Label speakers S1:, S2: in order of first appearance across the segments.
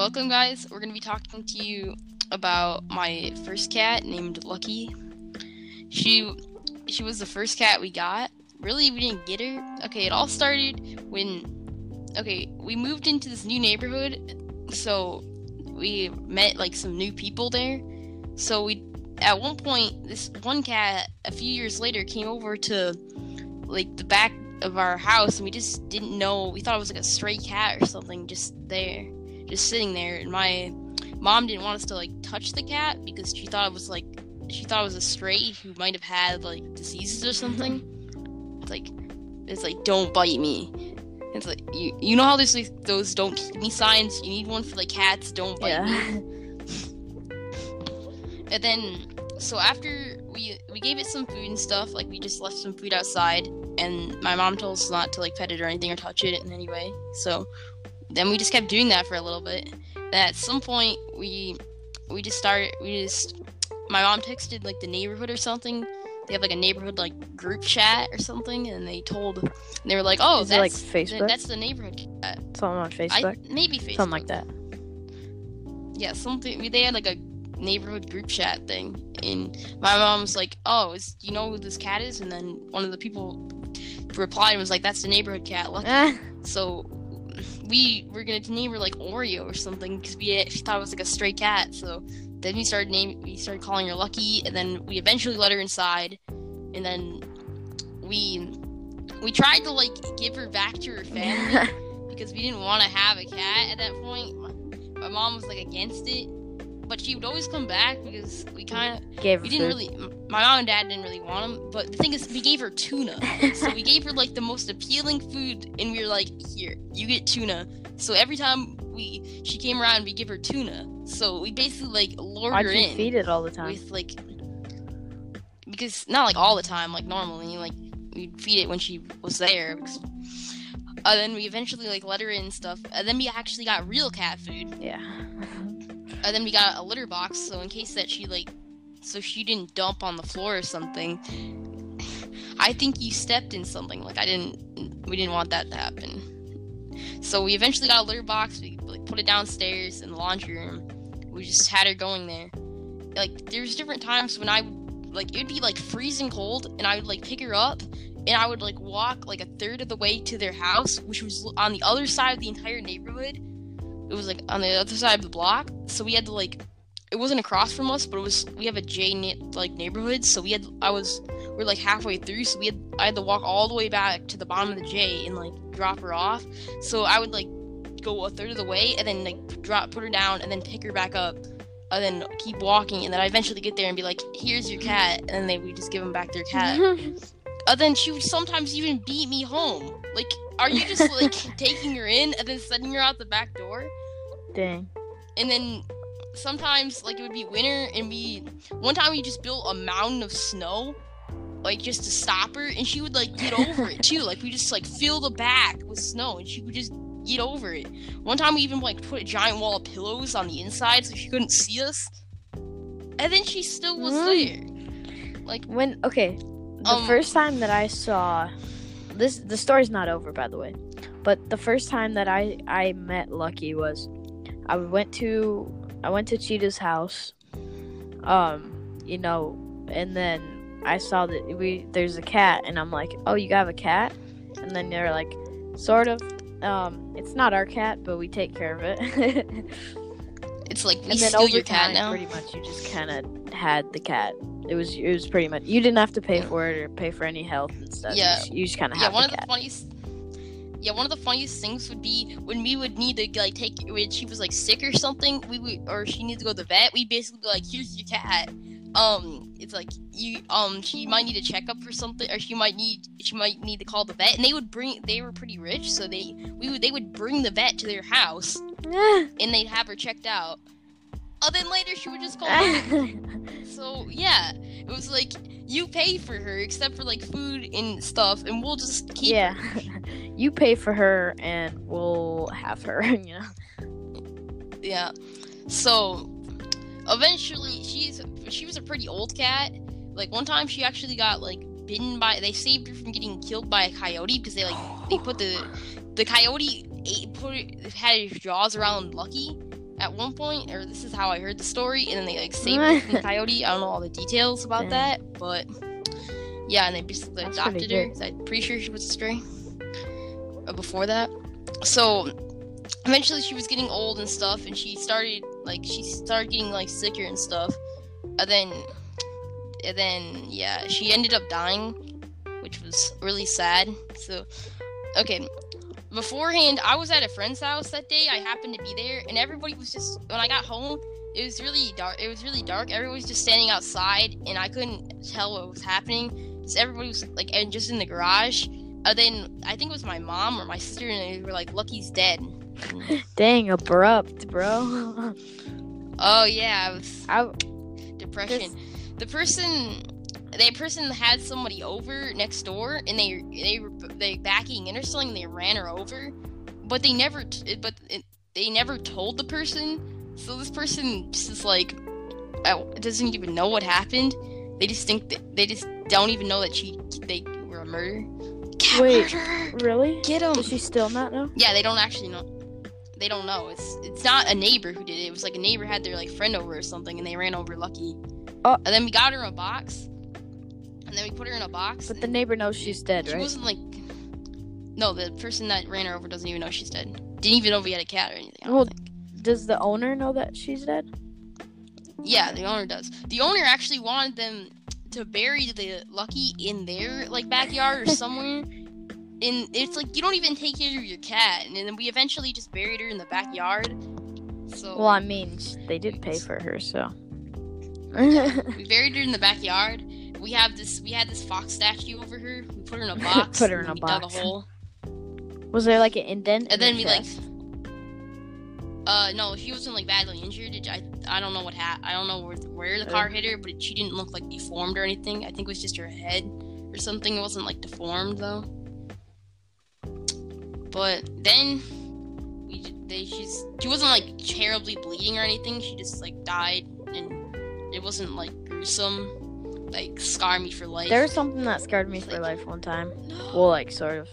S1: welcome, guys. We're gonna be talking to you about my first cat named Lucky. She she was the first cat we got. Really, we didn't get her. Okay, it all started when okay we moved into this new neighborhood, so we met like some new people there. So we at one point this one cat a few years later came over to like the back of our house and we just didn't know we thought it was like a stray cat or something just there just sitting there and my mom didn't want us to like touch the cat because she thought it was like she thought it was a stray who might have had like diseases or something. It's like it's like don't bite me. It's like you you know how there's like those don't keep me signs? You need one for like cats. Don't bite
S2: Yeah.
S1: me. And then so after we we gave it some food and stuff like we just left some food outside and my mom told us not to like pet it or anything or touch it in any way. So then we just kept doing that for a little bit then at some point we we just started we just my mom texted like the neighborhood or something they have like a neighborhood like group chat or something and they told and they were like oh
S2: Is it, like,
S1: that's
S2: Facebook?
S1: that's the neighborhood chat
S2: Something on
S1: I,
S2: Facebook.
S1: maybe Facebook
S2: Something like that.
S1: yeah, something. They had like a neighborhood group chat thing, and my mom was like, "Oh, is you know who this cat is?" And then one of the people replied and was like, "That's the neighborhood cat." So we were gonna name her like Oreo or something because we eh, she thought it was like a stray cat. So then we started name we started calling her Lucky, and then we eventually let her inside, and then we we tried to like give her back to her family because we didn't want to have a cat at that point. My, my mom was like against it, but she would always come back because we kind of
S2: Gave her
S1: we didn't
S2: food.
S1: really. My mom and dad didn't really want them, but the thing is, we gave her tuna. so we gave her like the most appealing food, and we were like, "Here, you get tuna." So every time we she came around, we give her tuna. So we basically like lured
S2: Why'd
S1: her in
S2: feed it all the time?
S1: with like because not like all the time, like normally, like we'd feed it when she was there. Because, uh, then we eventually like let her in and stuff, and then we actually got real cat food,
S2: Yeah.
S1: and then we got a litter box, so in case that she like, so she didn't dump on the floor or something. I think you stepped in something. Like I didn't. We didn't want that to happen. So we eventually got a litter box. We like put it downstairs in the laundry room. We just had her going there. Like there's different times when I like it'd be like freezing cold, and I would like pick her up, and I would like walk like a third of the way to their house, which was on the other side of the entire neighborhood. It was like on the other side of the block, so we had to like. It wasn't across from us, but it was. We have a J like neighborhood, so we had. I was. We're like halfway through, so we had. I had to walk all the way back to the bottom of the J and like drop her off. So I would like go a third of the way and then like drop, put her down, and then pick her back up, and then keep walking, and then I eventually get there and be like, "Here's your cat," and then they would just give them back their cat. And uh, then she would sometimes even beat me home. Like, are you just like taking her in and then sending her out the back door?
S2: Dang.
S1: And then sometimes like it would be winter and we one time we just built a mountain of snow like just to stop her and she would like get over it too. Like we just like fill the back with snow and she would just get over it. One time we even like put a giant wall of pillows on the inside so she couldn't see us. And then she still was
S2: Mm.
S1: there. Like
S2: When okay, the
S1: Um,
S2: first time that I saw this, the story's not over by the way, but the first time that I I met Lucky was I went to I went to Cheetah's house, um, you know, and then I saw that we there's a cat, and I'm like, oh, you have a cat, and then they're like, sort of. Um, it's not our cat, but we take care of it.
S1: it's like we
S2: and then
S1: steal your cat now.
S2: pretty much, you just kind of had the cat. It was it was pretty much you didn't have to pay
S1: Yeah.
S2: for it or pay for any health and stuff.
S1: Yeah.
S2: you just, kind of
S1: had
S2: it.
S1: yeah,
S2: one
S1: of the funniest. Yeah, one of the funniest things would be when we would need to like take when she was like sick or something. We would or she needs to go to the vet. We basically like, "Here's your cat." Um, it's like you um she might need a checkup for something, or she might need she might need to call the vet. And they would bring. They were pretty rich, so they we would they would bring the vet to their house and they'd have her checked out. Oh, then later she would just call. So yeah, it was like you pay for her except for like food and stuff, and we'll just keep.
S2: yeah, you pay for her and we'll have her. You know.
S1: Yeah. So eventually, she's she was a pretty old cat. Like one time, she actually got like bitten by. They saved her from getting killed by a coyote because they like they put the the coyote ate put had his jaws around Lucky, at one point, or this is how I heard the story, and then they like saved the coyote. I don't know all the details about
S2: Dang.
S1: that, but yeah, and they basically
S2: That's
S1: adopted her. I'm pretty sure she was a stray uh, before that. So eventually, she was getting old and stuff, and she started like she started getting like sicker and stuff. And then, and then yeah, she ended up dying, which was really sad. So, okay, beforehand, I was at a friend's house that day. I happened to be there, and everybody was just when I got home. It was really dark. It was really dark. Everyone was just standing outside, and I couldn't tell what was happening. Because everybody was like and just in the garage. And then I think it was my mom or my sister, and they were like, "Lucky's dead."
S2: Dang, abrupt, bro.
S1: oh yeah, I was
S2: I,
S1: depression. The person, the person had somebody over next door, and they they were they backing in or something. And they ran her over, but they never t- but it, they never told the person. So this person just is like uh, doesn't even know what happened. They just think that they just don't even know that she they were a murder. Cat
S2: Wait. really?
S1: Get him.
S2: Does she still not know?
S1: Yeah, they don't actually know. They don't know. It's it's not a neighbor who did it. It was like a neighbor had their like friend over or something, and they ran over Lucky.
S2: Oh.
S1: And then we got her a box, and then we put her in a box.
S2: But the neighbor knows she's dead,
S1: she
S2: right?
S1: She wasn't like. No, the person that ran her over doesn't even know she's dead. Didn't even know we had a cat or anything.
S2: Well,
S1: think.
S2: Does the owner know that she's dead?
S1: Yeah, the owner does. The owner actually wanted them to bury the Lucky in their like backyard or somewhere. And it's like you don't even take care of your cat, and then we eventually just buried her in the backyard. So
S2: Well, I mean, they did pay for her, so.
S1: we buried her in the backyard. We have this. We had this fox statue over here. We put her in a box.
S2: Put her in a
S1: we Dug
S2: box.
S1: a hole,
S2: Was there like an indent? in
S1: and then
S2: her
S1: we like. Uh, no, she wasn't like badly injured. It- I I don't know what ha- I don't know where, where the car hit her, but she didn't look like deformed or anything. I think it was just her head or something. It wasn't like deformed though. But then we they she's she wasn't like terribly bleeding or anything. She just like died, and it wasn't like gruesome, like scar me for life.
S2: There was something that scarred me for life one time. Well, like sort of.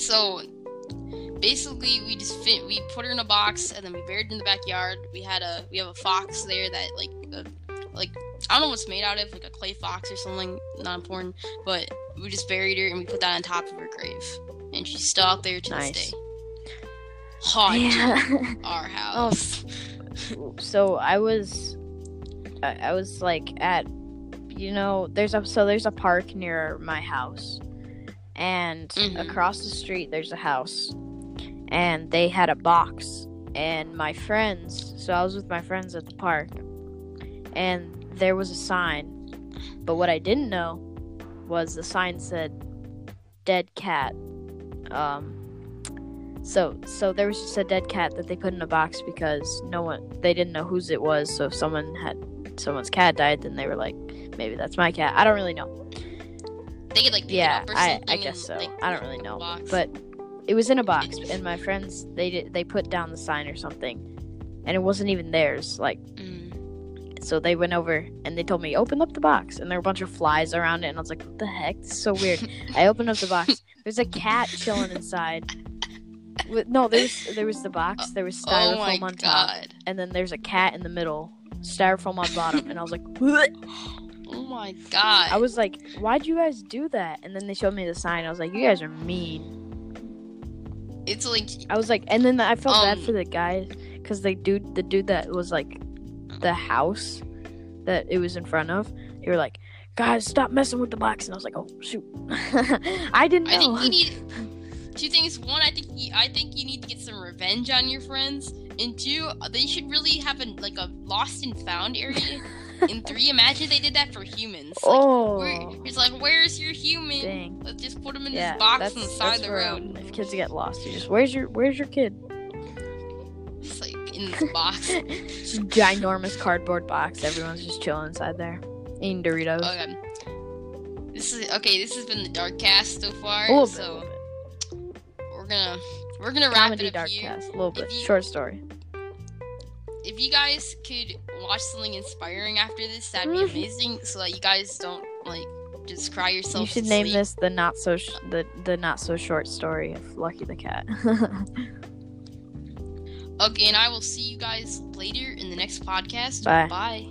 S1: So basically, we just fit. We put her in a box, and then we buried her in the backyard. We had a we have a fox there that like uh, like I don't know what's made out of, like a clay fox or something. Not important, but we just buried her and we put that on top of her grave, and she's still out there to
S2: Nice.
S1: this day. Haunting
S2: Yeah.
S1: our house.
S2: so I was, I, I was like at, you know, there's a so there's a park near my house, and
S1: Mhm.
S2: across the street there's a house, and they had a box, and my friends. So I was with my friends at the park, and there was a sign, but what I didn't know was the sign said, "Dead cat." Um, so so there was just a dead cat that they put in a box because no one they didn't know whose it was. So if someone had someone's cat died, then they were like, maybe that's my cat. I don't really know,
S1: They could like
S2: Yeah,
S1: it up or
S2: I- I guess so.
S1: like,
S2: I don't really know,
S1: box.
S2: but it was in a box, and my friends they did they put down the sign or something, and it wasn't even theirs. Like
S1: Mm.
S2: so they went over and they told me open up the box, and there were a bunch of flies around it, and I was like, what the heck? This is so weird. I opened up the box. There's a cat chilling inside. No, there's there was the box. There was
S1: oh my
S2: styrofoam on top,
S1: god.
S2: and then there's a cat in the middle, styrofoam on bottom, and I was like?
S1: Oh my god.
S2: I was like, why'd you guys do that? And then they showed me the sign. I was like, you guys are mean.
S1: It's like
S2: I was like, and then I felt bad
S1: Um,
S2: for the guy because the dude, the dude that was like the house that it was in front of, they were like, guys, stop messing with the box. And I was like, oh shoot, I didn't know.
S1: I think you need two things. One, I think you, I think you need to get some revenge on your friends, and two, they should really have a like a lost and found area. in three, imagine they did that for humans. Like,
S2: oh,
S1: where, it's like, where's your human?
S2: dang.
S1: Let's just put him in
S2: Yeah,
S1: this box on the side of the road.
S2: if kids get lost, you just where's your where's your kid?
S1: It's like in this box.
S2: Just a ginormous cardboard box. Everyone's just chilling inside there, eating Doritos.
S1: Okay. This is okay. This has been the dark cast so far.
S2: a little bit,
S1: so we're gonna we're gonna wrap
S2: comedy
S1: it up
S2: dark
S1: here.
S2: cast, a little bit
S1: you-
S2: short story.
S1: If you guys could watch something inspiring after this, that'd be amazing. So that you guys don't like just cry yourself.
S2: You should name
S1: sleep.
S2: this the not so sh- the the not so short story of Lucky the cat.
S1: Okay, and I will see you guys later in the next podcast.
S2: Bye.
S1: Bye.